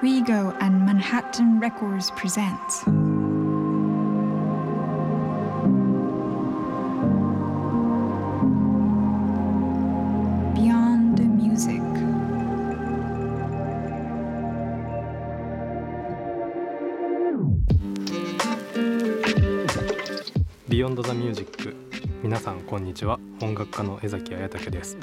Rego and Manhattan Records presents. Beyond the Music. ビヨンドザミュージック皆さんこんにちは音楽家の江崎彩武です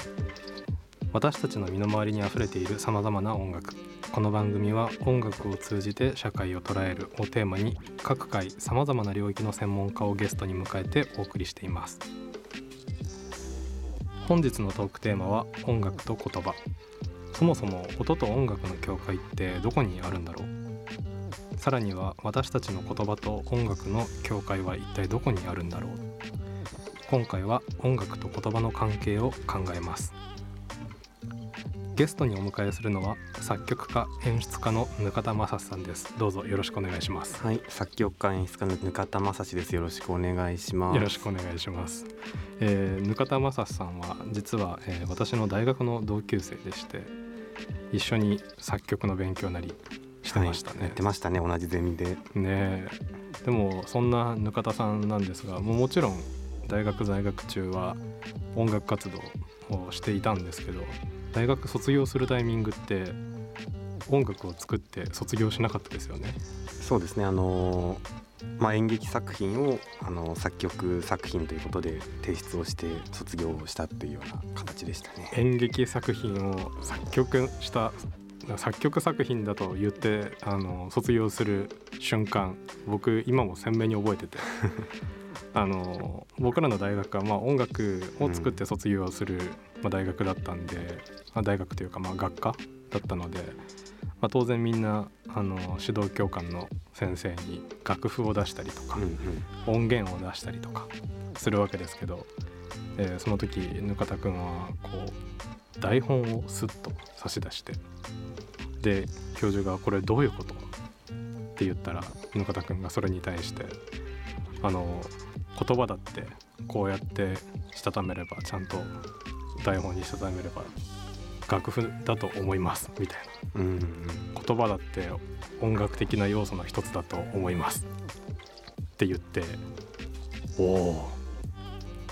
私たちの身の回りにあふれているさまざまな音楽この番組は音楽を通じて社会を捉えるをテーマに各回さまざまな領域の専門家をゲストに迎えてお送りしています。本日のトークテーマは音楽と言葉。そもそも音と音楽の境界ってどこにあるんだろう？さらには私たちの言葉と音楽の境界は一体どこにあるんだろう？今回は音楽と言葉の関係を考えます。ゲストにお迎えするのは作曲家演出家のぬかたまささんですどうぞよろしくお願いしますはい、作曲家演出家のぬかたまです。よろしくお願いします。よろしくお願いします、えー、ぬかたまささんは実は、えー私の大学の同級生でして一緒に作曲の勉強なりしてましたね、はいやってましたね、同じゼミで。ねえでもそんなぬかたさんなんですがもうもちろん大学在学中は音楽活動をしていたんですけど大学卒業するタイミングって音楽を作って卒業しなかったですよねそうですね、あのーまあ演劇作品をあの作曲作品ということで提出をして卒業したっていうような形でしたね。演劇作品を作曲した作曲作品だと言ってあの卒業する瞬間僕今も鮮明に覚えてて あの僕らの大学はまあ音楽を作って卒業する、まあ、大学だったんで、まあ、大学というかまあ学科だったので、まあ、当然みんなあの指導教官の先生に楽譜を出したりとかうんうん音源を出したりとかするわけですけど、えーその時ぬかたくんはこう台本をスッと差し出してで教授が「これどういうこと?」って言ったらぬかたくんがそれに対して「あの言葉だってこうやってしたためればちゃんと台本にしたためれば楽譜だと思います」みたいな。うんうん。言葉だって音楽的な要素の一つだと思います。って言って。おお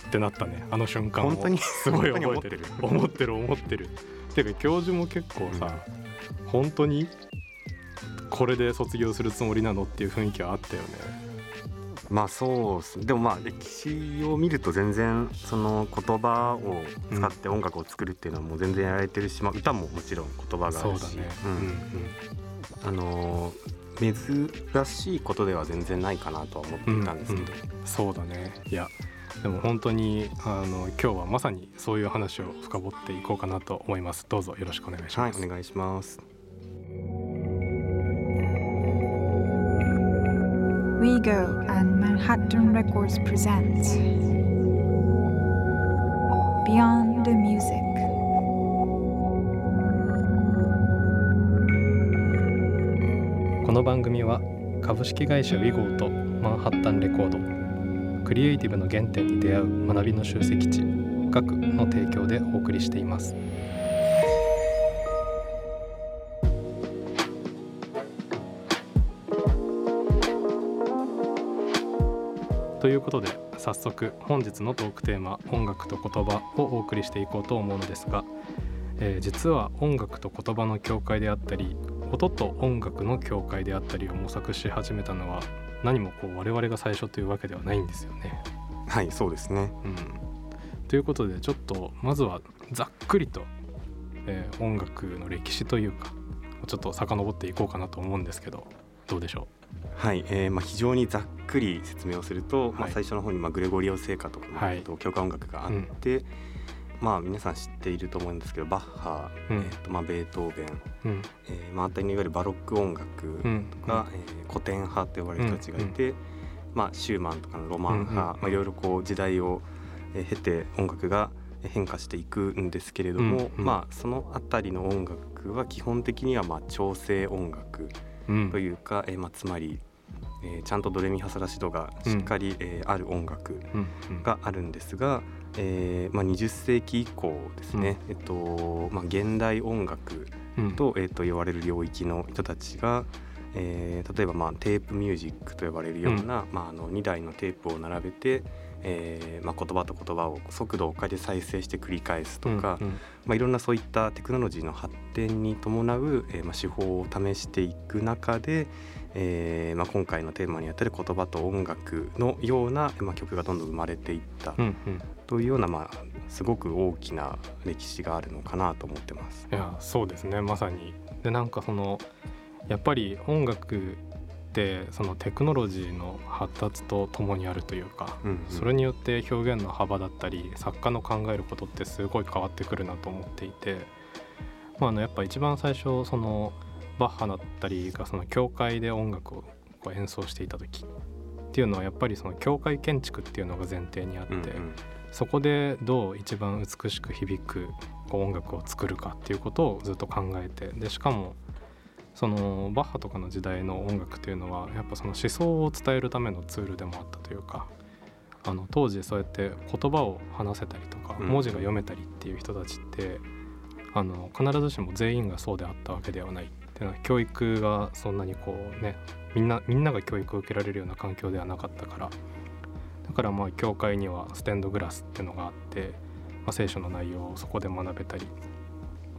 ってなったね。あの瞬間を。本当に？すごい覚えてる。思ってる？思ってるてか教授も結構さ、本当にこれで卒業するつもりなのっていう雰囲気はあったよねまあそうっすでもまあ歴史を見ると全然その言葉を使って音楽を作るっていうのはもう全然やられてるし、まあ、歌ももちろん言葉があるし。あのー珍しいことでは全然ないかなとは思っていたんですけど、そうだね。いやでも本当にあの今日はまさにそういう話を深掘っていこうかなと思います。どうぞよろしくお願いします、はいお願いします。Rego and Manhattan Records presents Beyond the Music. この番組は株式会社ウィゴーとマンハッタンレコードクリエイティブの原点に出会う学びの集積地学の提供でお送りしていますということで早速本日のトークテーマ「音楽と言葉」をお送りしていこうと思うのですが、えー実は音楽と言葉の境界であったり音と音楽の境界であったりを模索し始めたのは何もこう我々が最初というわけではないんですよね。はいそうですね。うん、ということでちょっとまずはざっくりと、えー音楽の歴史というかちょっと遡っていこうかなと思うんですけどどうでしょはい、えーまあ、非常にざっくり説明をすると、まあ、はい最初の方にまあグレゴリオ聖歌とかの、はい。えっと教会音楽があって、まあ皆さん知っていると思うんですけどバッハ、うん。えーとまあ、ベートーベン、う、うん。えーまあ、あたりのいわゆるバロック音楽うん。が、えー古典派と呼ばれる人たちがいて、まあ、シューマンとかのロマン派、うんうん。まあ、いろいろこう時代をえー経て音楽が変化していくんですけれども、うんうん。まあ、そのあたりの音楽は基本的にはまあ調整音楽うんというか、えーまあ、つまり、えーちゃんとドレミファソラシドがしっかり、えーある音楽うん。うん。があるんですが、えーまあ、20世紀以降ですね、えっとまあ、現代音楽うん。と,、えー、と言われる領域の人たちが、えー例えばまあテープミュージックと呼ばれるような、まあ、あの2台のテープを並べて、えーまあ、言葉と言葉を速度を変えて再生して繰り返すとか、うんまあ、いろんなそういったテクノロジーの発展に伴う、えーまあ、手法を試していく中で、えーまあ、今回のテーマにあたる言葉と音楽のような、まあ、曲がどんどん生まれていったうんうん。というような、まあ、すごく大きな歴史があるのかなと思ってます。いやそうですね。まさに。でなんかそのやっぱり音楽ってそのテクノロジーの発達とともにあるというか、うんうん。それによって表現の幅だったり作家の考えることってすごい変わってくるなと思っていて、まあ、あのやっぱ一番最初そのバッハだったりがその教会で音楽をこう演奏していた時っていうのはやっぱりその教会建築っていうのが前提にあって、うんうん。そこでどう一番美しく響くこう音楽を作るかっていうことをずっと考えてでしかもそのバッハとかの時代の音楽っていうのはやっぱその思想を伝えるためのツールでもあったというかあの当時そうやって言葉を話せたりとかうん。文字が読めたりっていう人たちってあの必ずしも全員がそうであったわけではないっていうのは教育がそんなにこうねみんなみんなが教育を受けられるような環境ではなかったからだからまあ教会にはステンドグラスっていうのがあって、まあ、聖書の内容をそこで学べたり、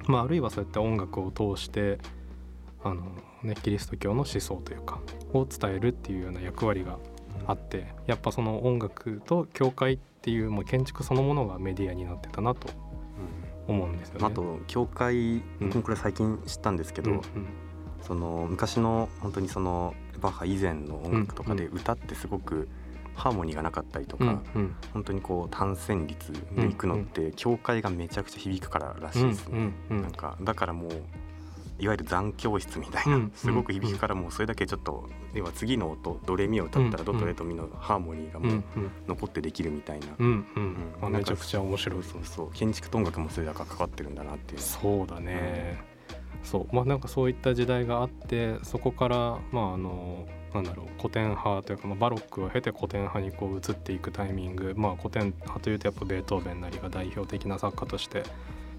まあ、あるいはそうやって音楽を通してあの、ね、キリスト教の思想というかを伝えるっていうような役割があってやっぱその音楽と教会っていうもう建築そのものがメディアになってたなと思うんですよね。あと教会、うん僕これ最近知ったんですけど、うんその昔の本当にそのバッハ以前の音楽とかで歌ってすごくハーモニーがなかったりとうんか、うん。本当にこう単線率でいくのって教会がめちゃくちゃ響くかららしいですね。うんうん。なんかだからもういわゆる残響室みたいな、うんすごく響くからもうそれだけちょっと要は次の音ドレミを歌ったらうんドとレとミのハーモニーがもうん残ってできるみたいな、うんうん。めちゃくちゃ面白い。そうそう建築と音楽もそれだから関わってるんだなっていうそうだね、そう。まあなんかそういった時代があってそこからまああのなんだろう古典派というか、まあ、バロックを経て古典派にこう移っていくタイミングまあ古典派というとやっぱベートーベンなりが代表的な作家として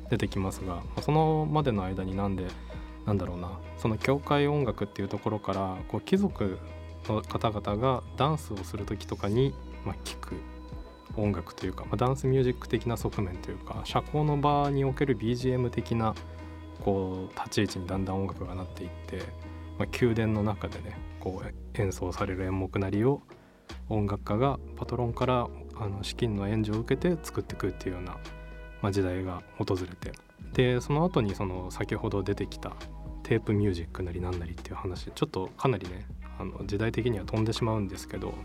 出てきますが、まあそのまでの間になんでなんだろうな。その教会音楽っていうところからこう貴族の方々がダンスをする時とかに、まあ、聴く音楽というか、まあ、ダンスミュージック的な側面というか社交の場における BGM 的なこう立ち位置にだんだん音楽がなっていって、まあ、宮殿の中でねこう演奏される演目なりを音楽家がパトロンからあの資金の援助を受けて作っていくっていうような、まあ、時代が訪れて。でその後にその先ほど出てきたテープミュージックなりなんなりっていう話ちょっとかなりねあの時代的には飛んでしまうんですけど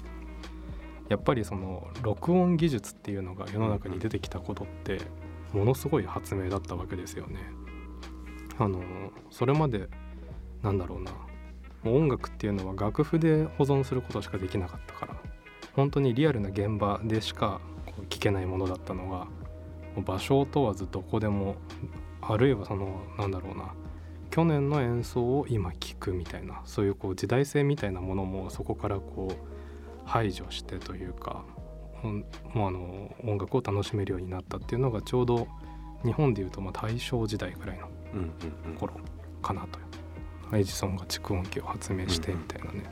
やっぱりその録音技術っていうのが世の中に出てきたことってものすごい発明だったわけですよね。あのそれまでなんだろうなもう音楽っていうのは楽譜で保存することしかできなかったから本当にリアルな現場でしかこう聞けないものだったのがもう場所を問わずどこでもあるいはそのなんだろうな去年の演奏を今聞くみたいなそういうこう時代性みたいなものもそこからこう排除してというかもうあの音楽を楽しめるようになったっていうのがちょうど日本でいうとまあ大正時代ぐらいのうんうんうん。頃かなとエジソンが蓄音機を発明してみたいなね、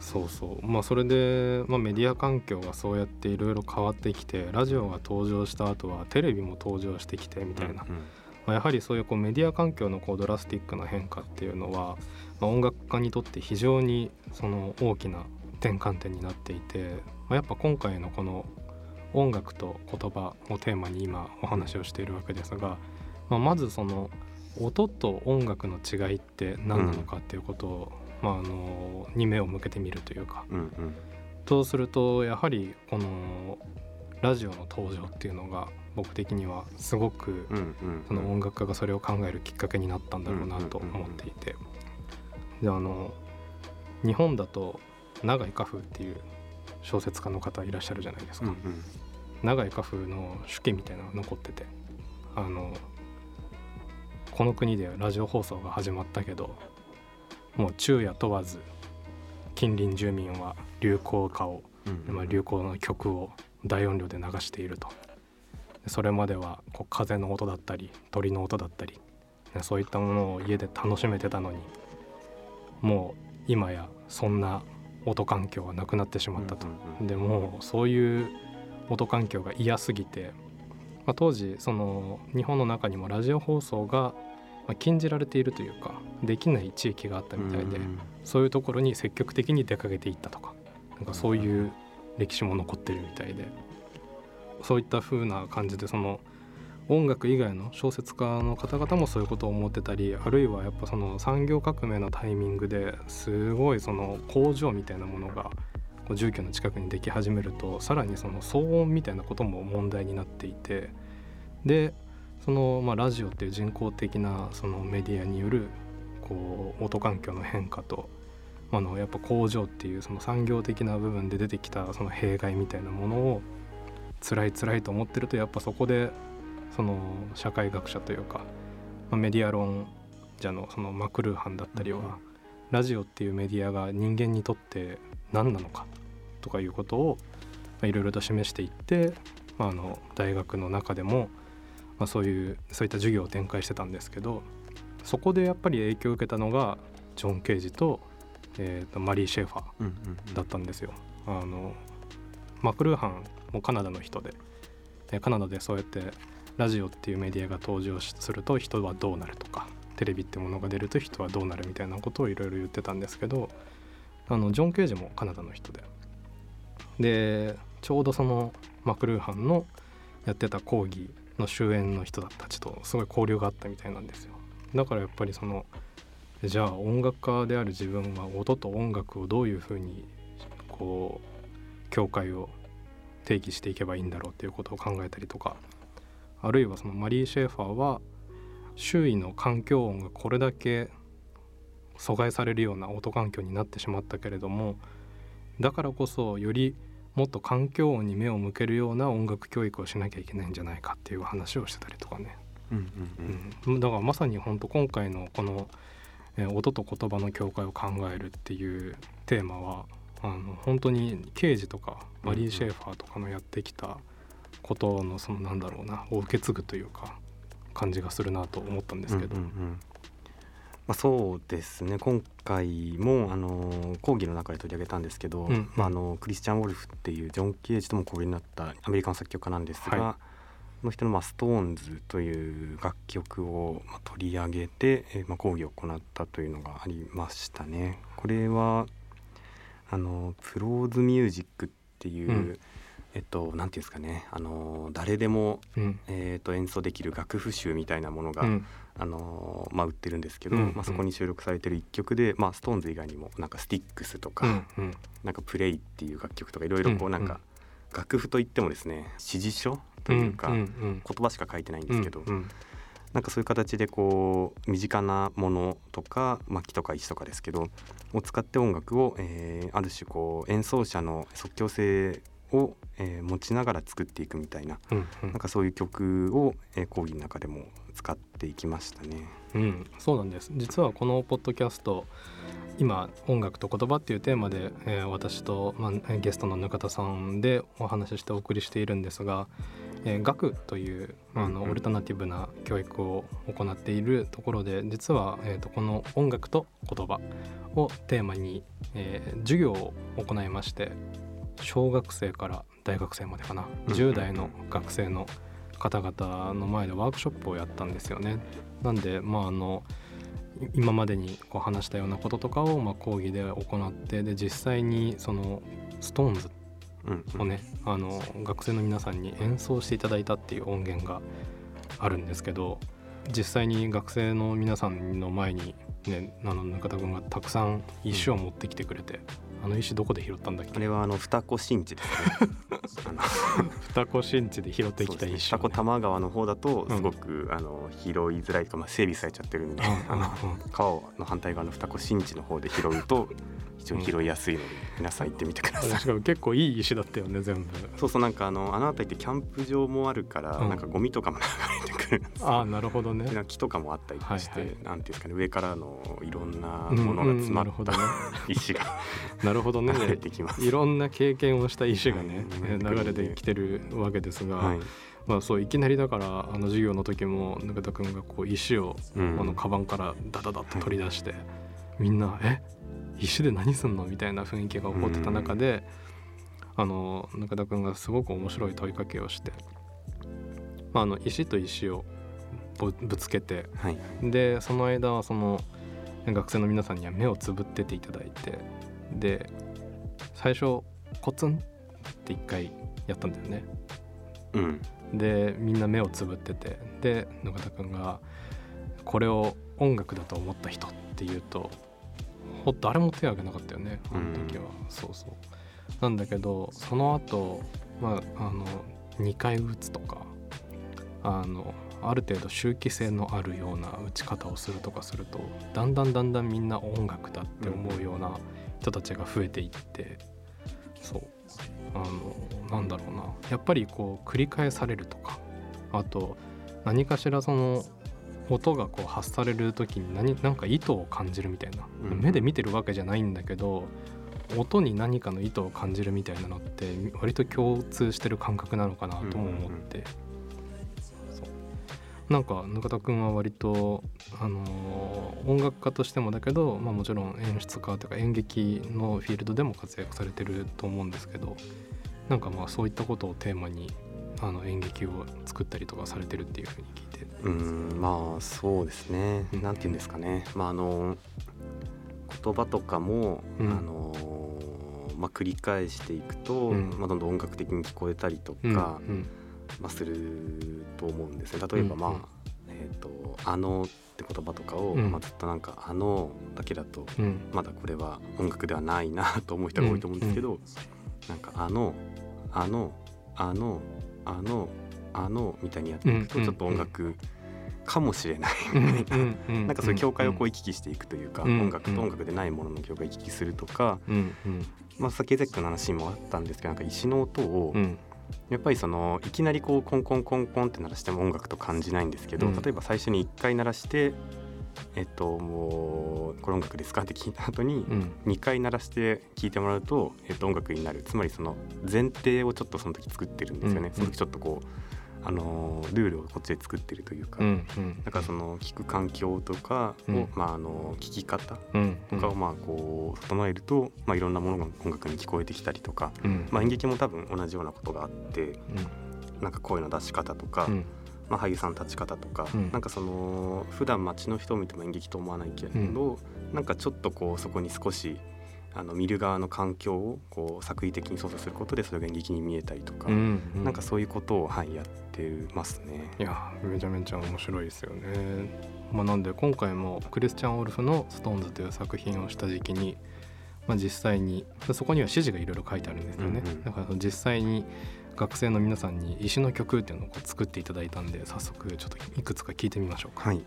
そうそう。まあそれで、まあ、メディア環境がそうやっていろいろ変わってきてラジオが登場した後はテレビも登場してきてみたいな、うんうんまあ、やはりそういうこうメディア環境のこうドラスティックな変化っていうのは、まあ、音楽家にとって非常にその大きな転換点になっていて、まあ、やっぱ今回のこの音楽と言葉をテーマに今お話をしているわけですが、まあ、まずその音と音楽の違いって何なのかっていうことを、まあ、あのに目を向けてみるというか。うんうん。とするとやはりこのラジオの登場っていうのが僕的にはすごくその音楽家がそれを考えるきっかけになったんだろうなと思っていて。であの日本だと永井家風っていう小説家の方いらっしゃるじゃないですか、うんうん。永井家風の手記みたいなのが残っててあのこの国でラジオ放送が始まったけどもう昼夜問わず近隣住民は流行歌をうん。まあ、流行の曲を大音量で流していると。でそれまではこう風の音だったり鳥の音だったりねそういったものを家で楽しめてたのにもう今やそんな音環境はなくなってしまったと。でもうそういう音環境が嫌すぎて、まあ、当時その日本の中にもラジオ放送がまあ禁じられているというかできない地域があったみたいで、そういうところに積極的に出かけていったとかなんかそういう歴史も残ってるみたいでそういった風な感じでその音楽以外の小説家の方々もそういうことを思ってたりあるいはやっぱその産業革命のタイミングですごいその工場みたいなものが住居の近くにでき始めるとさらにその騒音みたいなことも問題になっていてでそのまあラジオっていう人工的なそのメディアによるこう音環境の変化とあのやっぱ工場っていうその産業的な部分で出てきたその弊害みたいなものを辛い辛いと思ってるとやっぱそこでその社会学者というか、まあ、メディア論者のそのマクルーハンだったりは、ラジオっていうメディアが人間にとって何なのかとかいうことをいろいろと示していって、まあ、あの大学の中でも、まあ、そういうそういった授業を展開してたんですけどそこでやっぱり影響を受けたのがジョン・ケージと,、えーとマリー・シェーファーだったんですよ。あのマクルーハンもカナダの人ででカナダでそうやってラジオっていうメディアが登場すると人はどうなるとかテレビってものが出ると人はどうなるみたいなことをいろいろ言ってたんですけどあのジョン・ケージもカナダの人で。でちょうどそのマクルーハンのやってた講義の終演の人たちとすごい交流があったみたいなんですよ。だからやっぱりそのじゃあ音楽家である自分は音と音楽をどういうふうにこう境界を定義していけばいいんだろうっていうことを考えたりとかあるいはそのマリー・シェーファーは周囲の環境音がこれだけ阻害されるような音環境になってしまったけれどもだからこそよりもっと環境音に目を向けるような音楽教育をしなきゃいけないんじゃないかっていう話をしてたりとかね、うん、だからまさに本当今回のこの、えー音と言葉の境界を考えるっていうテーマはあの本当に刑事とかマリー・シェーファーとかのやってきたことのそのなんだろうなを受け継ぐというか感じがするなと思ったんですけど、うんうんうん。まあ、そうですね。今回もあの講義の中で取り上げたんですけど、うん。まあ、あのクリスチャン・ウォルフっていうジョン・ケージとも交流になったアメリカの作曲家なんですが、はこの人の、まあ、ストーンズという楽曲を、まあ、取り上げて、えーまあ、講義を行ったというのがありましたね。これはあのプローズミュージックっていう、うん。えっとなんていうんですかね。あの誰でも、うん。えー、と演奏できる楽譜集みたいなものが、うん。あのーまあ、売ってるんですけど、うん。うん。まあ、そこに収録されてる一曲で、まあ、ストーンズ以外にもなんかスティックスとか、うん。うん。なんかプレイっていう楽曲とかいろいろこうなんか楽譜といってもですね指示書というか、言葉しか書いてないんですけど、うんうん。なんかそういう形でこう身近なものとか、まあ、木とか石とかですけどを使って音楽を、えーある種こう演奏者の即興性を、えー持ちながら作っていくみたいなうんうん。なんかそういう曲を、えー講義の中でも使っていきましたね。うん、そうなんです。実はこのポッドキャスト今「音楽と言葉」っていうテーマで、えー私と、まあ、ゲストのぬかたさんでお話ししてお送りしているんですが、えー学というあのうんうん。オルタナティブな教育を行っているところで実は、えー、とこの「音楽と言葉」をテーマに、えー授業を行いまして小学生から大学生までかな。うん10代の学生の方々の前でワークショップをやったんですよね。なんでまああのい今までにこう話したようなこととかをまあ講義で行ってで実際にその SixTONES をねあの学生の皆さんに演奏していただいたっていう音源があるんですけど実際に学生の皆さんの前にねあの中田君がたくさん石を持ってきてくれて、あの石どこで拾ったんだっけ？あれはあの二子新地ですね。二子新地で拾ってきた石。を、二子玉川の方だとうん。すごく、あの拾いづらいとか、まあ、整備されちゃってるんで、あの川の反対側の二子新地の方で拾うと非常に拾いやすいので、皆さん行ってみてください。結構いい石だったよね全部。そうそうなんかあのあの辺りってキャンプ場もあるから、うん。なんかゴミとかも流れてくるんですよ。ああなるほどね。でな木とかもあったりして、はいはい。なんていうんですかね上からのいろんなうんものが詰まったうんなるほどね。石が なるほどね。流れてきます。いろんな経験をした石がね、はいえー流れてきてるわけですが、はい、まあそういきなりだからあの授業の時もぬかたくんがこう石をうん。あのカバンからダダダッと取り出して、みんな「え？石で何すんの?」みたいな雰囲気が起こってた中で、あの中田くんがすごく面白い問いかけをして、まあ、あの石と石をぶぶつけてはいでその間はその学生の皆さんには目をつぶってていただいてで最初コツンって一回やったんだよね。うんでみんな目をつぶっててで野方くんが「これを音楽だと思った人」って言うとほ誰も手を挙げなかったよねあの時は、そうそう。なんだけどその後まああの2回打つとかあのある程度周期性のあるような打ち方をするとかするとだんだんだんだんみんな音楽だって思うような人たちが増えていってそう。あのなんだろうな。やっぱりこう繰り返されるとかあと何かしらその音がこう発される時に何なんか意図を感じるみたいな、うん。目で見てるわけじゃないんだけど音に何かの意図を感じるみたいなのって割と共通してる感覚なのかなとも思って、そう。なんかぬかたくんは割と、あのー音楽家としてもだけど、まあ、もちろん演出家というか演劇のフィールドでも活躍されてると思うんですけどなんかまあそういったことをテーマにあの演劇を作ったりとかされてるっていうふうに聞いて。うんまあそうですね、うんなんて言うんですかね。まああの言葉とかも、うん。あのまあ、繰り返していくと、うん。まあ、どんどん音楽的に聞こえたりとか、うん。まあ、すると思うんですね。例えばまあ、えーと「あの」って言葉とかを、うん。まあ、ずっとなんか「あの」だけだとまだこれは音楽ではないなと思う人が多いと思うんですけど、なんか「あの」「あの」「あの」「あの」「あの」みたいにやっていくとうん。ちょっと音楽かもしれない。うん。みたいな。うん。なんかそういう境界をこう行き来していくというか、うん。音楽と音楽でないものの境界を行き来するとか、うん。うん。まあ、先崎君の話もあったんですけどなんか石の音を、うん。やっぱりそのいきなりこうコンコンコンコンって鳴らしても音楽と感じないんですけど、うん。例えば最初に1回鳴らして「えっともうこれ音楽ですか?」って聞いた後にうん。2回鳴らして聞いてもらうと、えっと、音楽になる。つまりその前提をちょっとその時作ってるんですよね、うん。その時ちょっとこうあのルールをこっちで作ってるというか、うんうん。だからその聞く環境とかを、うん。まあ、あの聞き方うんとかをまあこう整えると、まあ、いろんなものが音楽に聞こえてきたりとか、うん。まあ、演劇も多分同じようなことがあってうん。なんか声の出し方とか、うん。まあ、俳優さんの立ち方とか、うん。なんかその普段街の人を見ても演劇と思わないけれど、なんかちょっとこうそこに少しあの見る側の環境をこう作為的に操作することでそれが演劇に見えたりとか、うんなんかそういうことを、はい、やってますね。いやめちゃめちゃ面白いですよね。まあ、なんで今回もクリスチャン・オルフの「ストーンズという作品をした時期に、まあ、実際にそこには指示がいろいろ書いてあるんですよね。うんうんだから実際に学生の皆さんに石の曲っていうのをこう作っていただいたんで早速ちょっといくつか聞いてみましょうか。はいい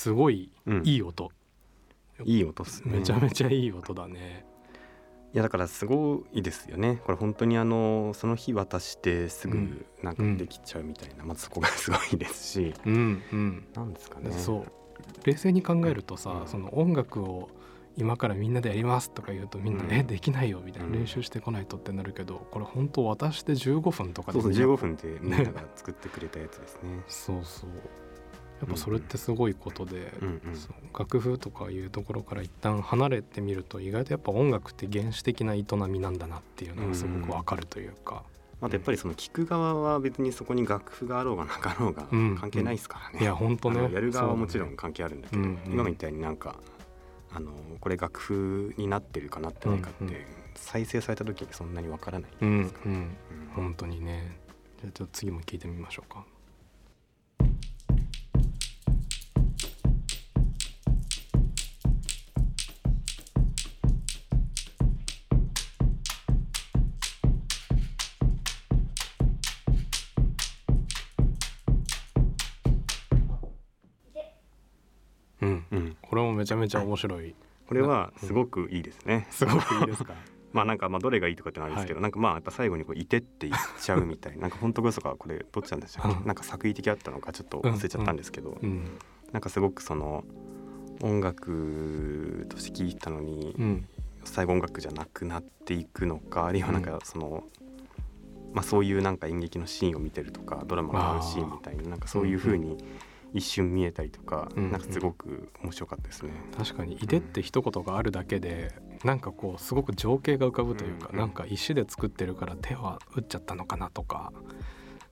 すごいうん。いい音、いい音っすね。めちゃめちゃいい音だね。いやだからすごいですよね。これ本当にあのその日渡してすぐうん。なんかできちゃうみたいな、まずそこがすごいですし。うんうん。なんですかね。そう。冷静に考えるとさ、うんその音楽を今からみんなでやりますとか言うとみんな、うん。えできないよみたいな、うん。練習してこないとってなるけどこれ本当渡して15分とかそうそうみんな15分でみんなが作ってくれたやつですね。そうそうやっぱそれってすごいことで、うんうん。楽譜とかいうところから一旦離れてみると意外とやっぱ音楽って原始的な営みなんだなっていうのがすごくわかるというか、あとやっぱりその聞く側は別にそこに楽譜があろうがなかろうがうん関係ないですからね、いや本当ね。やる側はもちろん関係あるんだけど、うんうん。今みたいになんかあのこれ楽譜になってるかなってないかって、うんうん。再生された時にそんなにわからない、うんうん。うん。本当にね。じゃあちょっと次も聞いてみましょうかちゃめちゃ面白い、これはすごくいいですね。すごくいいですか？まあなんかまあどれがいいとかってのはあるんですけど、はい。なんかまあやっぱ最後にこういてって言っちゃうみたいな。なんか本当こそかこれどっちなんでしょう、うん。なんか作為的だったのかちょっと忘れちゃったんですけど、うん。なんかすごくその音楽として聴いたのに、うん。最後音楽じゃなくなっていくのかあるいはなんかその、まあそういうなんか演劇のシーンを見てるとかドラマのシーンみたいななんかそういう風に一瞬見えたりとか、うんなんかすごく面白かったですね。確かに「いで」って一言があるだけでなんかこうすごく情景が浮かぶというか、うんなんか石で作ってるから手は打っちゃったのかなとか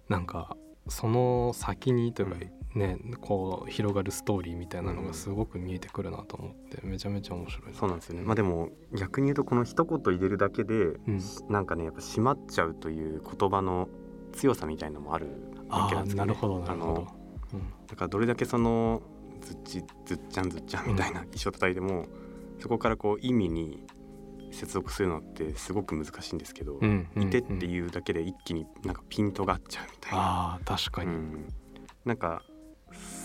なんかその先にというかね、こう広がるストーリーみたいなのがすごく見えてくるなと思ってめちゃめちゃ面白いそうなんですよね。まあでも逆に言うとこの一言入れるだけで、うん。なんかねやっぱ閉まっちゃうという言葉の強さみたいのもあるわけなんですよね。あーなるほどなるほどだからどれだけそのずっちずっちゃんずっちゃんみたいな一生叩いても、そこからこう意味に接続するのってすごく難しいんですけど、うんうんいてっていうだけで一気になんかピントが合っちゃうみたいな。あー確かに、うん、なんか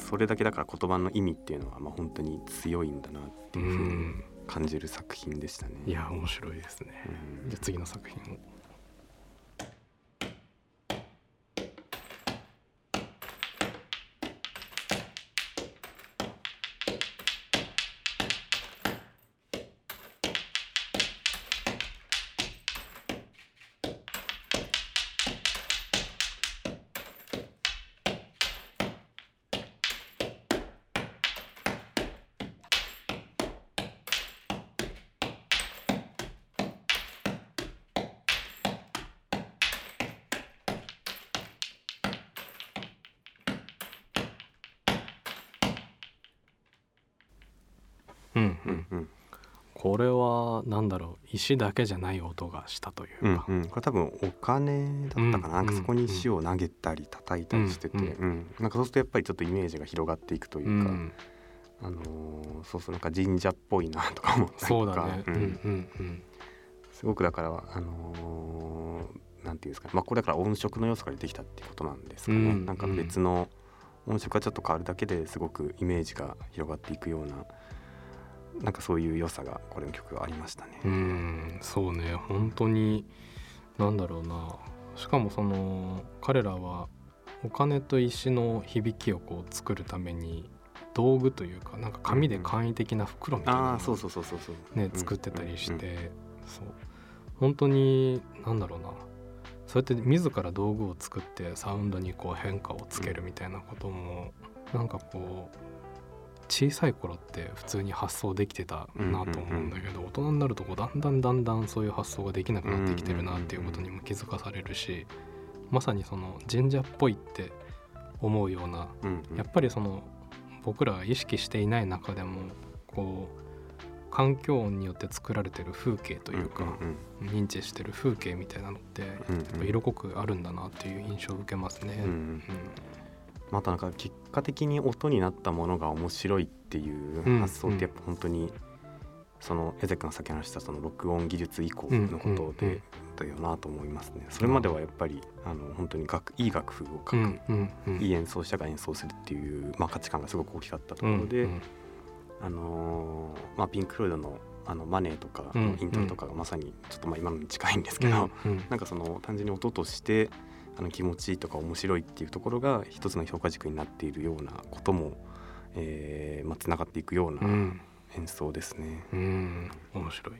それだけだから言葉の意味っていうのはまあ本当に強いんだなっていうふうに感じる作品でしたね。いや面白いですね、うん。じゃあ次の作品をうんううんんうんこれはなんだろう石だけじゃない音がしたというか、うんうん、これ多分お金だったかな,、うんなんかそこに石を投げたり叩いたりしてて、うんうんなんかそうするとやっぱりちょっとイメージが広がっていくというか、うん。あのーそうそうなんか神社っぽいなとか思ったりとかそうだね、ううんん、うん。うんすごくだからあのーなんていうんですかね、まあ、これだから音色の要素が出てきたっていうことなんですかね、うん。なんか別の音色がちょっと変わるだけですごくイメージが広がっていくようななんかそういう良さがこれの曲はありましたね。うんそうね。本当になんだろうな。しかもその彼らはお金と石の響きをこう作るために道具というかなんか紙で簡易的な袋みたいなのをああそうそうそうそうそう。ねうん作ってたりしうんてそう。本当になんだろうな。そうやって自ら道具を作ってサウンドにこう変化をつけるみたいなこともなんかこう小さい頃って普通に発想できてたなと思うんだけど大人になるとこうだんだんだんだんそういう発想ができなくなってきてるなっていうことにも気づかされるしまさにその神社っぽいって思うようなやっぱりその僕らが意識していない中でもこう環境音によって作られてる風景というか、ん認知してる風景みたいなのってやっぱ色濃くあるんだなっていう印象を受けますね。うん。うんまたなんか結果的に音になったものが面白いっていう発想ってやっぱ本当にその江崎君が先話したその録音技術以降のことでだよなと思いますね。それまではやっぱりあの本当に楽いい楽譜を書く、いい演奏者が演奏するっていう、まあ、価値観がすごく大きかったところで、うんあのーまあ、ピンク・フロイドのあのマネーとかイントロとかがまさにちょっとまあ今のに近いんですけど、なんかその単純に音としてあの気持ちいいとか面白いっていうところが一つの評価軸になっているようなことも、えーまあ、つながっていくようなうん演奏ですね。うん面白い。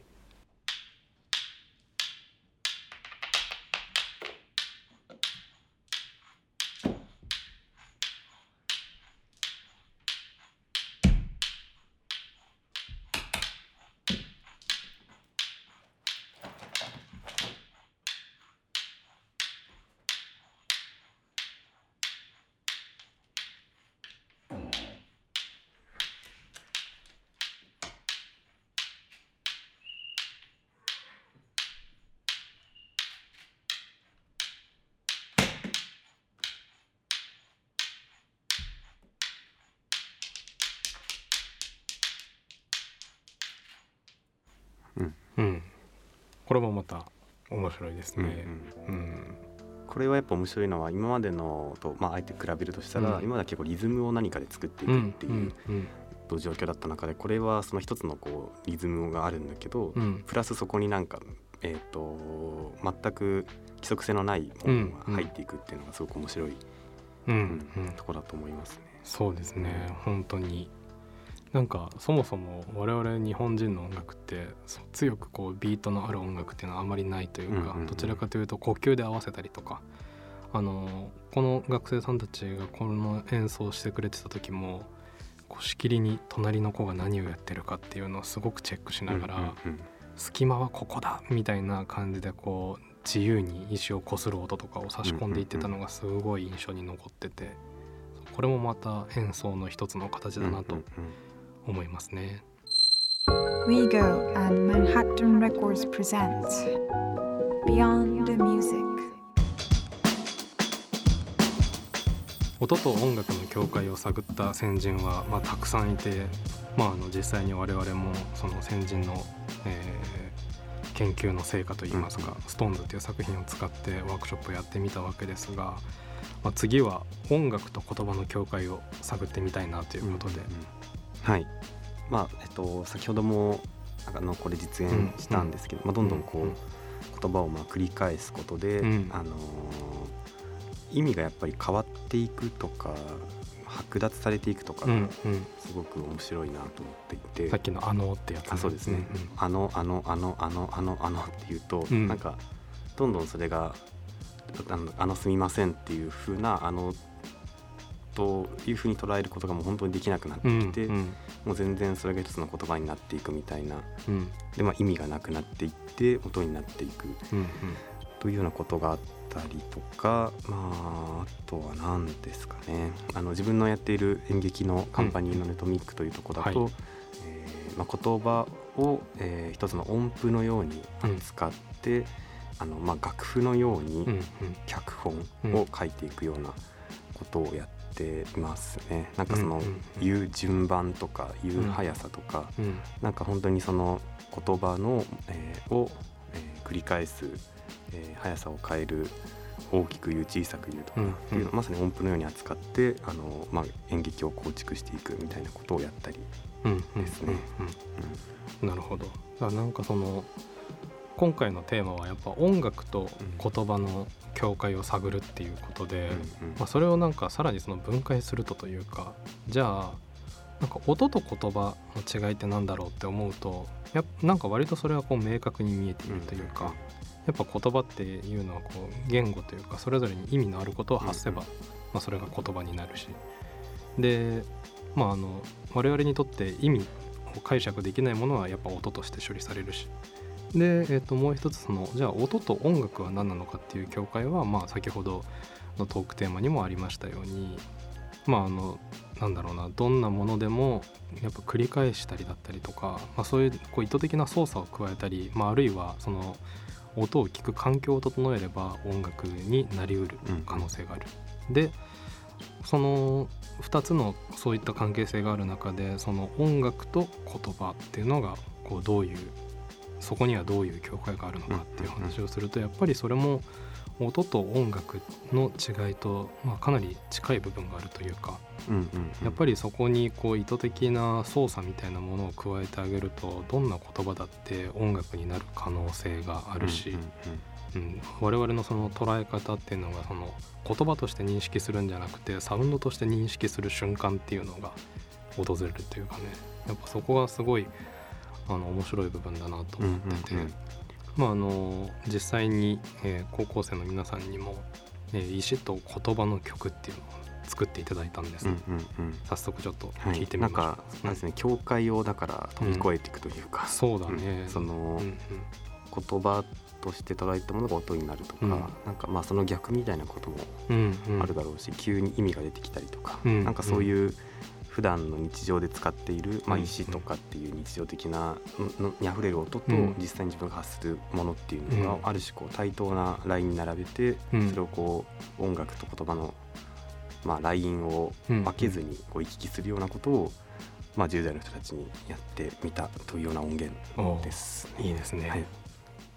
うん、これもまた面白いですうんね。うん。これはやっぱ面白いのは今までのと、まあ、あえて比べるとしたら、うん。今までは結構リズムを何かで作っていうんくっていううん状況だった中でこれはその一つのこうリズムがあるんだけど、うん。プラスそこになんか、えー、と全く規則性のないものが入っていくっていうのがすごく面白い、うんところだと思いますね。そうですね。本当になんかそもそも我々日本人の音楽って強くこうビートのある音楽っていうのはあまりないというか、どちらかというと呼吸で合わせたりとかあのこの学生さんたちがこの演奏してくれてた時もこうしきりに隣の子が何をやってるかっていうのをすごくチェックしながら、隙間はここだみたいな感じでこう自由に石をこする音とかを差し込んでいってたのがすごい印象に残っててこれもまた演奏の一つの形だなと思いますね。WeGo and Manhattan Records presents Beyond the Music. 音と音楽の境界を探った先人は、まあ、たくさんいて、まあ、あの実際に我々もその先人の、えー研究の成果といいますか「ストーンズっていう作品を使ってワークショップをやってみたわけですが、まあ、次は音楽と言葉の境界を探ってみたいなということで、うんうんはい。まあえっと先ほどもあのこれ実演したんですけど、まあ、どんどんこう、うん言葉をまあ繰り返すことで、うん。あのー意味がやっぱり変わっていくとか剥奪されていくとかすごく面白いなと思っていて、さっきの「あの」ってやつ、あそうですね、んん。あのあのあのあのあのあのっていうと、うん。なんかどんどんそれがあのあのすみませんっていう風なあのというふうに捉えることがもう本当にできなくなってきて、うんもう全然それが一つの言葉になっていくみたいなうん。で、まあ、意味がなくなっていって音になっていく。うんというようなことがあったりとか、まあ、あとは何ですかね。あの自分のやっている演劇のカンパニーのネトミックというところだと、はい。えーまあ、言葉を、えー一つの音符のように使って、あのまあ、楽譜のようにうんうん。脚本を書いていくようなことをやっていますね。なんかその言う順番とか言う速さとか、うん。なんか本当にその言葉の、えーを、えー繰り返す、えー速さを変える大きく言う小さく言うとか、うんっていうのをまさに音符のように扱ってあの、まあ、演劇を構築していくみたいなことをやったり、ですね。なるほど。なんかその今回のテーマはやっぱ音楽と言葉の境界を探るっていうことで、まあ、それをなんかさらにその分解するとというかじゃあなんか音と言葉の違いってなんだろうって思うとやっぱなんか割とそれはこう明確に見えているというか、やっぱ言葉っていうのはこう言語というかそれぞれに意味のあることを発せば、うん。まあ、それが言葉になるし。でまああの我々にとって意味を解釈できないものはやっぱ音として処理されるしで、えー、ともう一つそのじゃあ音と音楽は何なのかっていう境界は、まあ、先ほどのトークテーマにもありましたようにまああのなんだろうなどんなものでもやっぱ繰り返したりだったりとか、まあ、そういうこう意図的な操作を加えたり、まあ、あるいはその音を聞く環境を整えれば音楽になりうる可能性がある。でその2つのそういった関係性がある中でその音楽と言葉っていうのがこうどういうそこにはどういう境界があるのかっていう話をするとやっぱりそれも音と音楽の違いと、まあ、かなり近い部分があるというかやっぱりそこにこう意図的な操作みたいなものを加えてあげるとどんな言葉だって音楽になる可能性があるし、うん、我々のその捉え方っていうのがその言葉として認識するんじゃなくてサウンドとして認識する瞬間っていうのが訪れるというかね。やっぱそこがすごいあの面白い部分だなと思ってて、うんうんうん。まああの実際に、えー高校生の皆さんにも、えー石と言葉の曲っていうのを作っていただいたんです、うんうんうん。早速ちょっとはい。聞いてみましょう、なんかなんですね境界をだから飛び越えていくというか、そうだね、うん。そのうんうん。言葉として捉えたものが音になるとか、うん。なんかまあその逆みたいなこともうんうん。あるだろうし、急に意味が出てきたりとか、うん。なんかそういう普段の日常で使っている、まあ、うん石とかっていう日常的なのにあふれる音とうん。実際に自分が発するものっていうのが、うん。ある種こう対等なラインに並べて、うん。それをこう音楽と言葉の、まあ、ラインをうん。分けずにこう行き来するようなことをまあ、10代の人たちにやってみたというような音源です。いいですね、はい。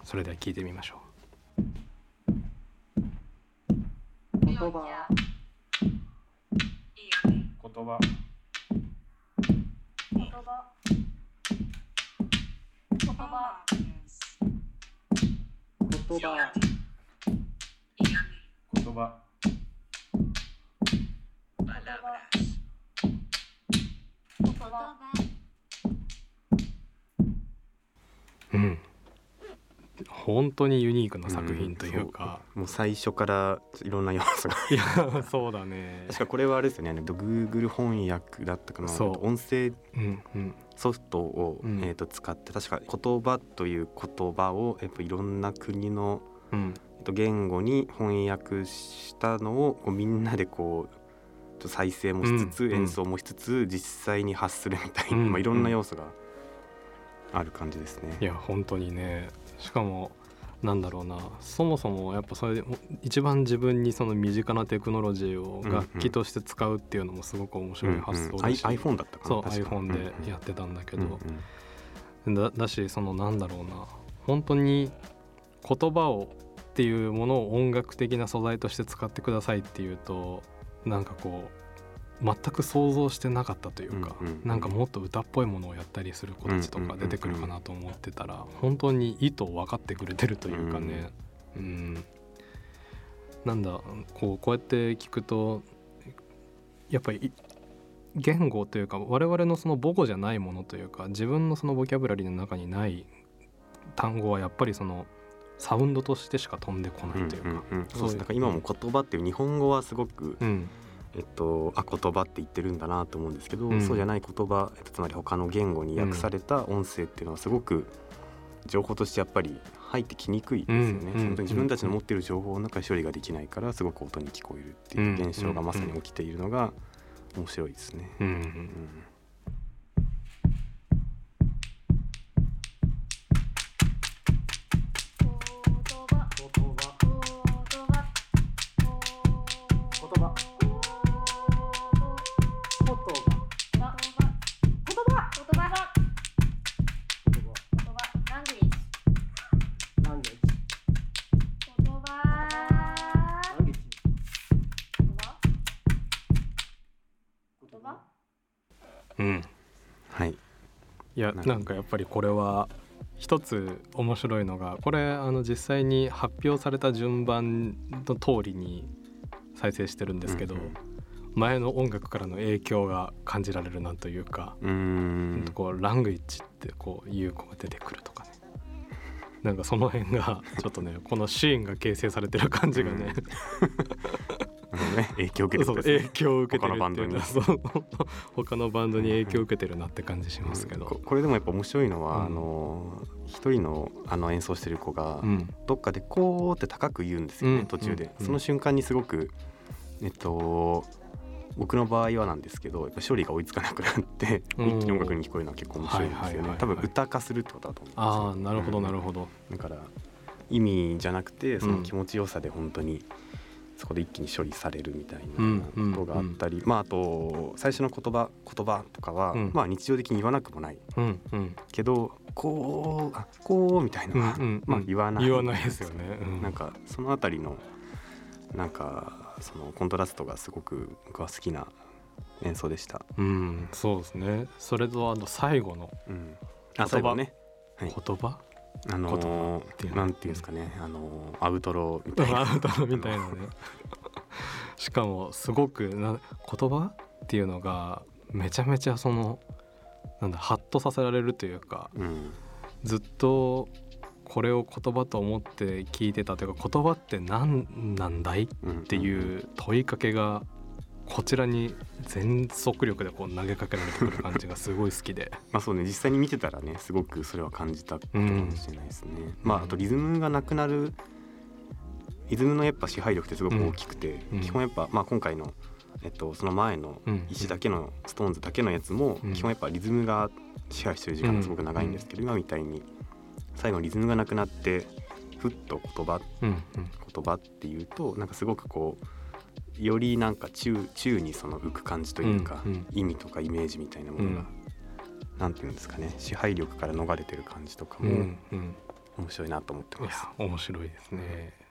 それでは聞いてみましょ言葉。う言葉言葉。言葉。言葉。言葉うん本当にユニークな作品というか、もう最初からいろんな要素が。いやそうだね。確かこれはあれですよね。あの Google 翻訳だったかな。音声うんうん。ソフトを、うん。えー、と使って確か言葉という言葉を、えっといろんな国の、うん。えっと言語に翻訳したのをこうみんなでこう再生もしつつ、うんうん。演奏もしつつ実際に発するみたいな、うん。まあ、いろんな要素がある感じですね。いや本当にねしかもなんだろうな。そもそもやっぱそれで一番自分にその身近なテクノロジーを楽器として使うっていうのもすごく面白い発想だし、うんうん I- iPhone だったかな。そう iPhone でやってたんだけうんどうん、だだしそのなんだろうな。本当に言葉をっていうものを音楽的な素材として使ってくださいっていうとなんかこう全く想像してなかったというか、うんうんなんかもっと歌っぽいものをやったりする子たちとか出てくるかなと思ってたら本当に意図を分かってくれてるというかね、うん、なんだこうこうやって聞くとやっぱり言語というか我々のその母語じゃないものというか自分のそのボキャブラリーの中にない単語はやっぱりそのサウンドとしてしか飛んでこないというか、うんうんうん。そうです。なんか今も言葉っていう日本語はすごく、うんえっと、あ言葉って言ってるんだなと思うんですけど、うん。そうじゃない言葉、えっと、つまり他の言語に訳された音声っていうのはすごく情報としてやっぱり入ってきにくいですよね、うんうん本当に自分たちの持ってる情報の中で処理ができないからすごく音に聞こえるっていう現象がまさに起きているのが面白いですね。うん。うんな なんかやっぱりこれは一つ面白いのがこれあの実際に発表された順番の通りに再生してるんですけど、うんうん。前の音楽からの影響が感じられるなというか、うーん。こうラングイッチってこういう子が出てくるとかね。なんかその辺がちょっとねこのシーンが形成されてる感じがね、あのね 影響を受けてるね。影響を受けてるっていう他のバンドに。そう。他のバンドに影響を受けてるなって感じしますけど、ここれでもやっぱ面白いのは、うん。あの一人のあの演奏してる子が、うん。どっかでこうって高く言うんですよね、うん。途中で、うん。その瞬間にすごくえっと僕の場合はなんですけどやっぱ処理が追いつかなくなってうん。一気に音楽に聞こえるのは結構面白いんですよね。多分歌化するってことだと思うんですよああなるほどなるど、ほど、うん。だから意味じゃなくてその気持ちよさで本当にそこで一気に処理されるみたいなことがあったり、まああと最初の言葉言葉とかは、うん。まあ日常的に言わなくもない。うんうん。けどこうあこうみたいなのは、うんうん。まあ言わない。言わないですよね、うん。なんかそのあたりのなんかそのコントラストがすごく僕は好きな演奏でした。うんそうですね。それとあと最後のうん、葉。あ最後ね、はい。言葉？あのーなんていうんですかね、あのーアウトローみたいな。アウトロみたいなね。しかもすごくな言葉っていうのがめちゃめちゃそのなんだハッとさせられるというかうん。ずっとこれを言葉と思って聞いてたというか言葉って何なんだい？っうん、ていう問いかけがこちらに全速力でこう投げかけられてくる感じがすごい好きで。まあそうね実際に見てたらねすごくそれは感じたことかもしれないですね。まああとリズムがなくなるリズムのやっぱ支配力ってすごく大きくて、うん。基本やっぱまあ今回のえっとその前のうん。石だけのストーンズだけのやつもうん。基本やっぱリズムが支配してる時間がすごく長いんですけど、今みたいに最後リズムがなくなってふっと言葉うん。うん。言葉っていうとなんかすごくこうよりなんか宙宙にその浮く感じというか、うんうん。意味とかイメージみたいなものがなんていうんですかね支配力から逃れてる感じとかも面白いなと思っていやます。面白いですね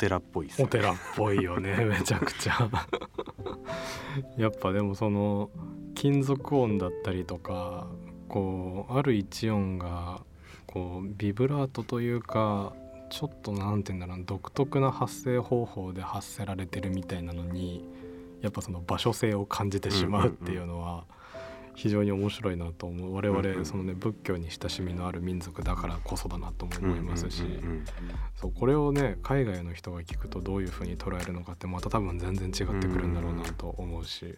寺っぽいですよね。お寺っぽいよね めちゃくちゃやっぱでもその金属音だったりとかこうある一音がこうビブラートというかちょっとなんて言うんだろうな独特な発声方法で発せられてるみたいなのにやっぱその場所性を感じてしまうっていうのは非常に面白いなと思う。我うんうん。々そのね仏教に親しみのある民族だからこそだなとも思いますし。うんうんうんそうこれをね海外の人が聞くとどういう風に捉えるのかってまた多分全然違ってくるんだろうなと思うし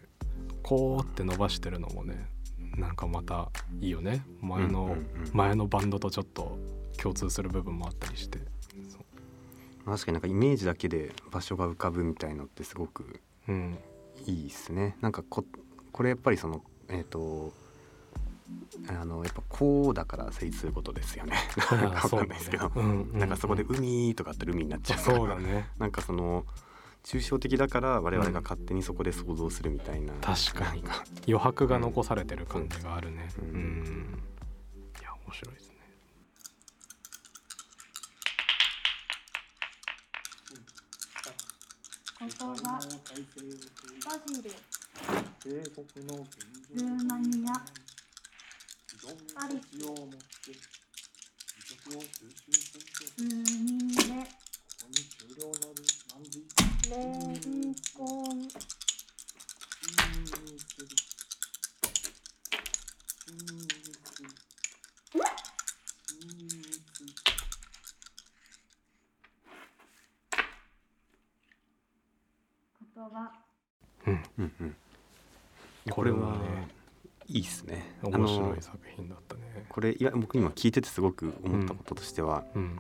こうって伸ばしてるのもねなんかまたいいよね。前の、うんうんうん。前のバンドとちょっと共通する部分もあったりして確かになんかイメージだけで場所が浮かぶみたいのってすごくうん。いいですね。なんかここれやっぱりそのえっ、とあのやっぱこうだから成立することですよね。なんかわかんないですけど、そうだね。うんうん。なんかそこで海とかって海になっちゃうから。そうだね。なんかその抽象的だから我々が勝手にそこで想像するみたいな、確かに。余白が残されてる感じがあるね。ううんん。いや面白いですねバジルルーマニアアリスを持って美食を収集すると数人でここに終了なる何時レンコンにする親密親密言葉うんうんうんこれはこれはねいいですね。あ面白のい作品だったね。これいや僕今聞いててすごく思ったこととしては、うん。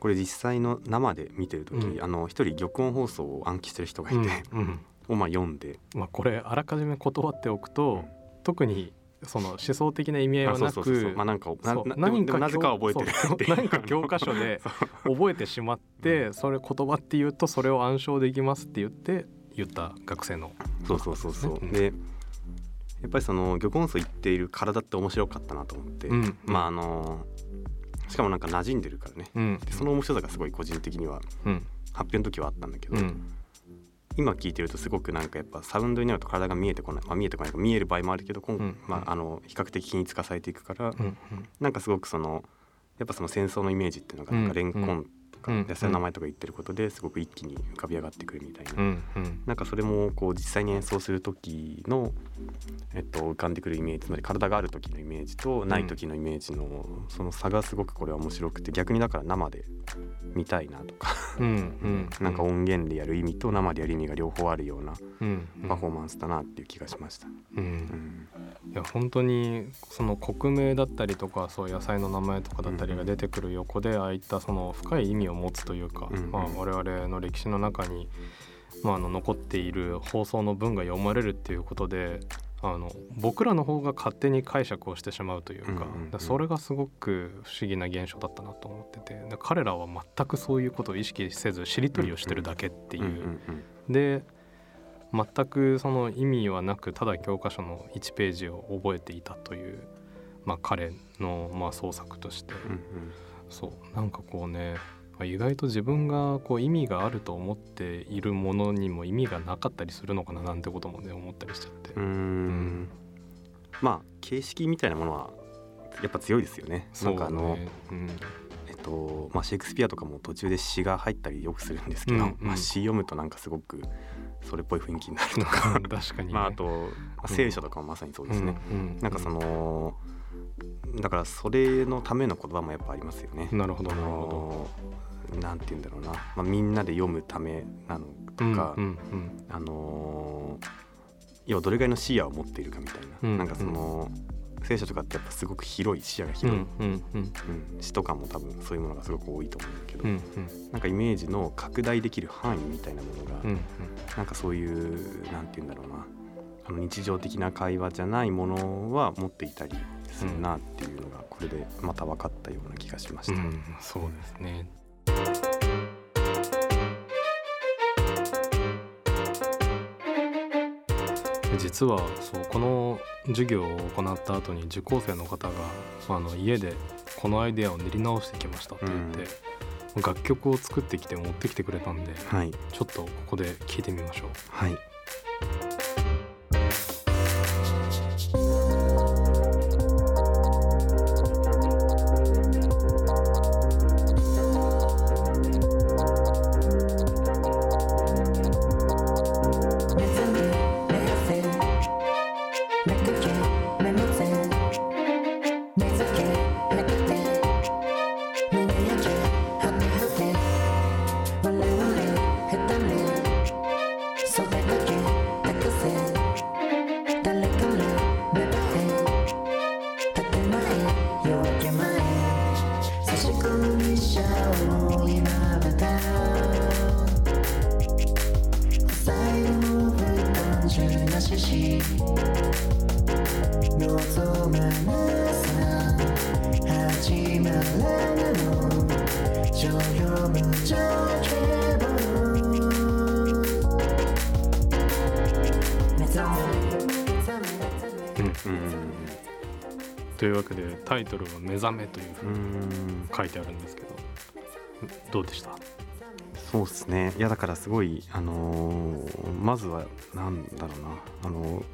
これ実際の生で見てる時、うん。あの一人玉音放送を暗記してる人がいて、うんうん。をまあ読んで。まあ、これあらかじめ断っておくと、うん。特にその思想的な意味合いはなくまあなんか何かなぜかは覚えてるそうっていう何か教科書で 覚えてしまってそれ言葉って言うとそれを暗唱できますって言って言った学生のそうそうそうそう、うん。でやっぱりその玉音層言っている体って面白かったなと思って、うん。まああのしかもなんか馴染んでるからね。うん。でその面白さがすごい個人的にはうん。発表の時はあったんだけど、うん。今聞いてるとすごくなんかやっぱサウンドになると体が見えてこない、まあ、見えてこないか見える場合もあるけど、こんうん。まあ、あの比較的均一化されていくから、うん。なんかすごくそのやっぱその戦争のイメージっていうのがなんかうん。レンコンとかうん野菜の名前とか言ってることですごく一気に浮かび上がってくるみたいな、うんうん。なんかそれもこう実際に演奏する時の、えっと、浮かんでくるイメージつまり体がある時のイメージとない時のイメージのその差がすごくこれは面白くて逆にだから生で見たいなとか。うんうん。なんか音源でやる意味と生でやる意味が両方あるようなうんパフォーマンスだなっていう気がしました。ううん。んいや本当にその国名だったりとかそう野菜の名前とかだったりが出てくる横でああいったその深い意味を持つというか、うんまあ、我々の歴史の中に、まあ、あの残っている放送の文が読まれるっていうことであの僕らの方が勝手に解釈をしてしまうというか,、それがすごく不思議な現象だったなと思っててで彼らは全くそういうことを意識せずしりとりをしてるだけっていう。で全くその意味はなくただ教科書の1ページを覚えていたという、まあ、彼のまあ創作として、うんうん。そう。なんかこうねまあ意外と自分がこう意味があると思っているものにも意味がなかったりするのかななんてこともね思ったりしちゃって、うーん。まあ形式みたいなものはやっぱ強いですよね。なんかあの、ね。うん。えっととまあ、シェイクスピアとかも途中で詩が入ったりよくするんですけど、うんうん。まあ、詩読むとなんかすごくそれっぽい雰囲気になるとか。確かに、ね、まああと、まあ、聖書とかもまさにそうですね、うんうん。なんかそのだからそれのための言葉もやっぱありますよね。なるほどあなるほのなんて言うんだろうな、まあ、みんなで読むためなのとどか、うんうん。あの要はどれぐらいの視野を持っているかみたいな、うんなんかその聖書とかってやっぱすごく広い視野がうん広い、うんうんうん。詩とかも多分そういうものがすごく多いと思うんだけど、うんうん。なんかイメージの拡大できる範囲みたいなものが、うん。なんかそういうなんて言うんだろうな。あの日常的な会話じゃないものは持っていたりするなっていうのがこれでまた分かったような気がしました。うんうんそうですね実はそうこの授業を行った後に受講生の方があの家でこのアイデアを練り直してきましたって言って、楽曲を作ってきて持ってきてくれたんではい、ちょっとここで聞いてみましょう。はいいうわけでタイトルは「目覚め」というふううにん。書いてあるんですけどどうでした？そうですね。いやだからすごいあのーまずはなんだろうな。あのー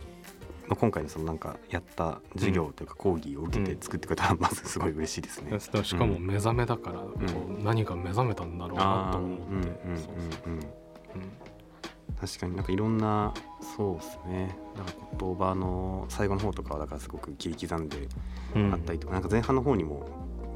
まあ今回のそのなんかやった授業というか講義を受けて作ってくれたらまずすごい嬉しいですね。しかも目覚めだから、こう何か目覚めたんだろうなと思って、確かになんかいろんなそうですね。だから言葉の最後の方とかはだからすごく切り刻んでうん。あったりとか、なんか前半の方にも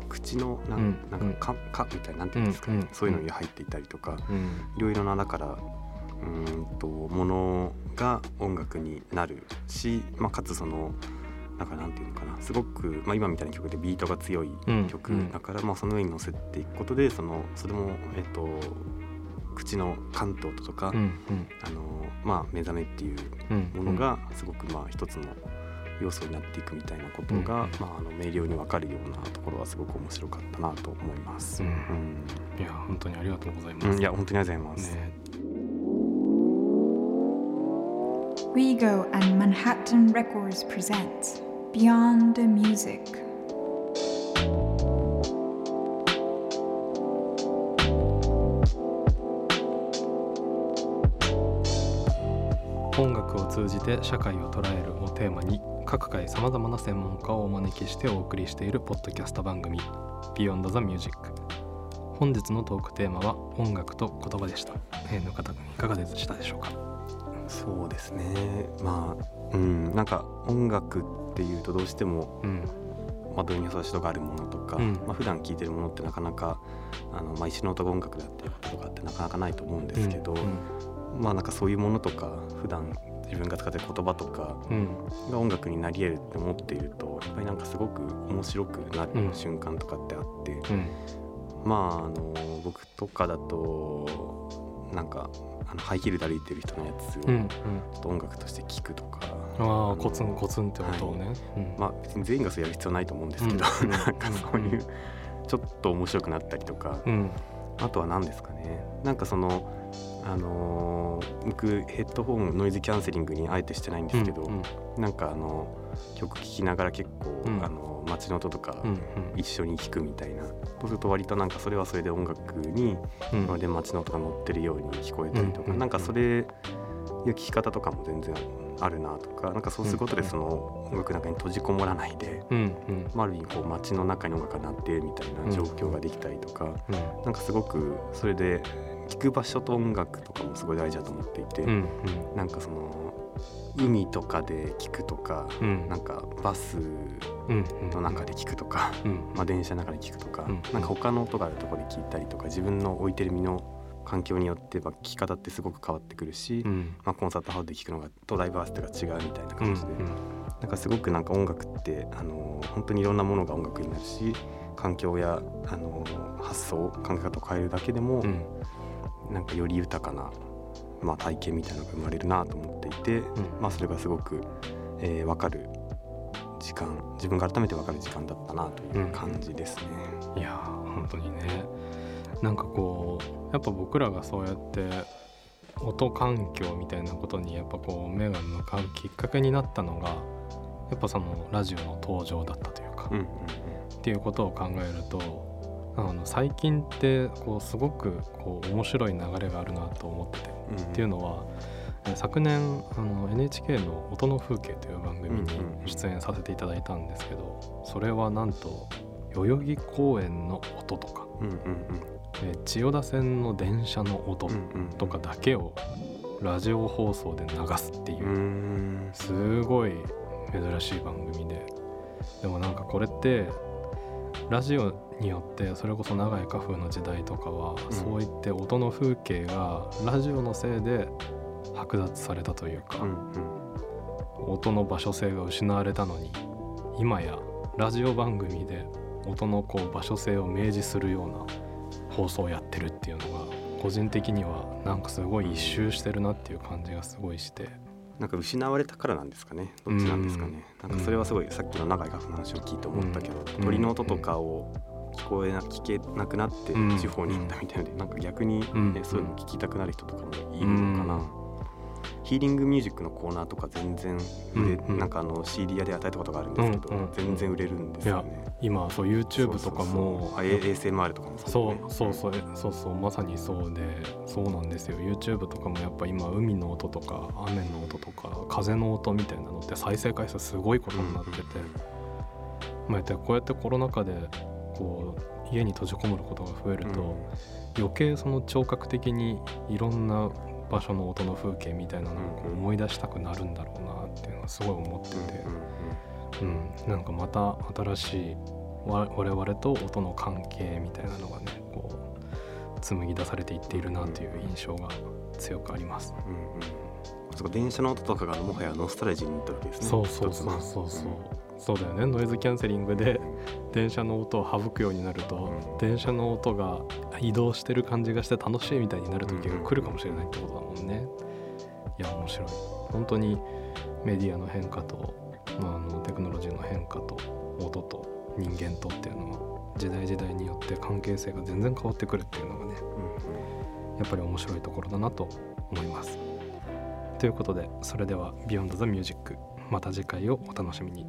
口のなん,、うん。なんかかかみたいななんていうんですかね、うん。うん。そういうのに入っていたりとか、うん。いろいろなだからうーんとものが音楽になるし、まあ、かつそのなんかなんていうのかな。すごく、まあ、今みたいな曲でビートが強いうん。曲うんだから、まあ、その上に乗せていくことでそのそれも、えっと、口の関東とか、うんあのまあ、目覚めっていううんものがすごくまあ一つの要素になっていくみたいなことが、うんまあ、あの明瞭に分かるようなところはすごく面白かったなと思います。うん。うん。いや本当にありがとうございます、うんいや本当にありがとうございます。ね。Rego and Manhattan Records present Beyond the Music. 通じて社会を捉えるをテーマに各界さまざまな専門家をお招きしてお送りしているポッドキャスト番組 Beyond the Music 本日のトークテーマは音楽と言葉でした、えー、の方いかがでしたでしょうか？そうですね。まあうんなんか音楽っていうとどうしてもうん。窓に優しとがあるものとか、うん。まあ普段聴いてるものってなかなかあの、まあ、石の音が音楽だっていうこととかってなかなかないと思うんですけど、まあなんかそういうものとか普段自分が使ってる言葉とかうん。が音楽になり得るって思っているとやっぱりなんかすごく面白くなるうん。瞬間とかってあって、うん。まああの僕とかだとなんかあのハイヒールで歩いてる人のやつをちょっと音楽として聞くとか、ああコツンコツンって音をね、うん。まあ別に全員がそうやる必要ないと思うんですけど、うん。なんかそういうちょっと面白くなったりとか、うんあとは何ですかね。なんかそのあのー僕ヘッドホンノイズキャンセリングにあえてしてないんですけど、うんなんかあの曲聴きながら結構、うん。あの街の音とかうんうん。一緒に聴くみたいな、そうすると割となんかそれはそれで音楽にうん。で街の音が乗ってるように聞こえたりとか、うん。なんかそれいう聞き方とかも全然あるなとかなんかそうすることでその音楽の中に閉じこもらないで、うんうん。まあ、ある意味こう街の中に音楽が鳴ってるみたいな状況ができたりとか、うん。なんかすごくそれで聴く場所と音楽とかもすごい大事だと思っていて、うんなんかその海とかで聴くとか、うん。なんかバスうんの中で聴くとか、うんまあ、電車の中で聴くとか、うんなんか他の音があるところで聴いたりとか自分の置いてる身の環境によって聴き方ってすごく変わってくるし、うん。まあ、コンサートハウスで聴くのがとダイバーシティが違うみたいなうん感じで、なんかすごくなんか音楽ってあの本当にいろんなものが音楽になるし環境やあの発想考え方を変えるだけでも、うん。なんかより豊かな、まあ、体験みたいなのが生まれるなと思っていて、まあ、それがすごく、えー、分かる時間自分が改めて分かる時間だったなという感じですね。いやー本当にねなんかこうやっぱ僕らがそうやって音環境みたいなことにやっぱこう目が向かうきっかけになったのがやっぱそのラジオの登場だったというか、うんうんっていうことを考えるとあの最近ってこうすごくこう面白い流れがあるなと思ってて、うん。っていうのはえ昨年あの NHK の「音の風景」という番組にうんうん出演させていただいたんですけどそれはなんと代々木公園の音とか。うんうんえ千代田線の電車の音とかだけをラジオ放送で流すっていう。う、ん。すごい珍しい番組で。でもなんかこれってラジオによってそれこそ長井花風の時代とかは、うん。そういって音の風景がラジオのせいで剥奪されたというか、うん。音の場所性が失われたのに今やラジオ番組で音のこう場所性を明示するような放送をやってるっていうのが個人的にはなんかすごい一周してるなっていう感じがすごいして。なんか失われたからなんですかね。どっちなんですかね、なんかそれはすごいさっきの長井学の話を聞いて思ったけど、うん。鳥の音とかを聞こえな聞けなくなってうん地方に行ったみたいなので、なんか逆に、ねうん。そういうの聞きたくなる人とかもいるのかな、ヒーリングミュージックのコーナーとか全然売れ、うんうん。なんかあの CD 屋で与えたことがあるんですけど、うんうん。全然売れるんですよね。今そう YouTube とかもそうそう。そう ASMR とかもそうね。そうそうそうそうまさにそうでそうなんですよ。YouTube とかもやっぱ今海の音とか雨の音とか風の音みたいなのって再生回数すごいことになってて、まあ、やってこうやってコロナ禍でこう家に閉じこもることが増えると、余計その聴覚的にいろんな場所の音の風景みたいなのをこう思い出したくなるんだろうなっていうのはすごい思ってて、うんなんかまた新しいわ我々と音の関係みたいなのがねこう紡ぎ出されていっているなという印象が強くあります。うんうんか電車の音とかがもはやノスタルジーになったわけですね。そうそうそうそうそう、そうだよね。ノイズキャンセリングで電車の音を省くようになると、うん。電車の音が移動してる感じがして楽しいみたいになる時が来るかもしれないってことだもんね。いや面白い。本当にメディアの変化と、まあ、あのテクノロジーの変化と音と人間とっていうのは時代時代によって関係性が全然変わってくるっていうのがねやっぱり面白いところだなと思います。ということでそれでは「Beyond the Music」また次回をお楽しみに。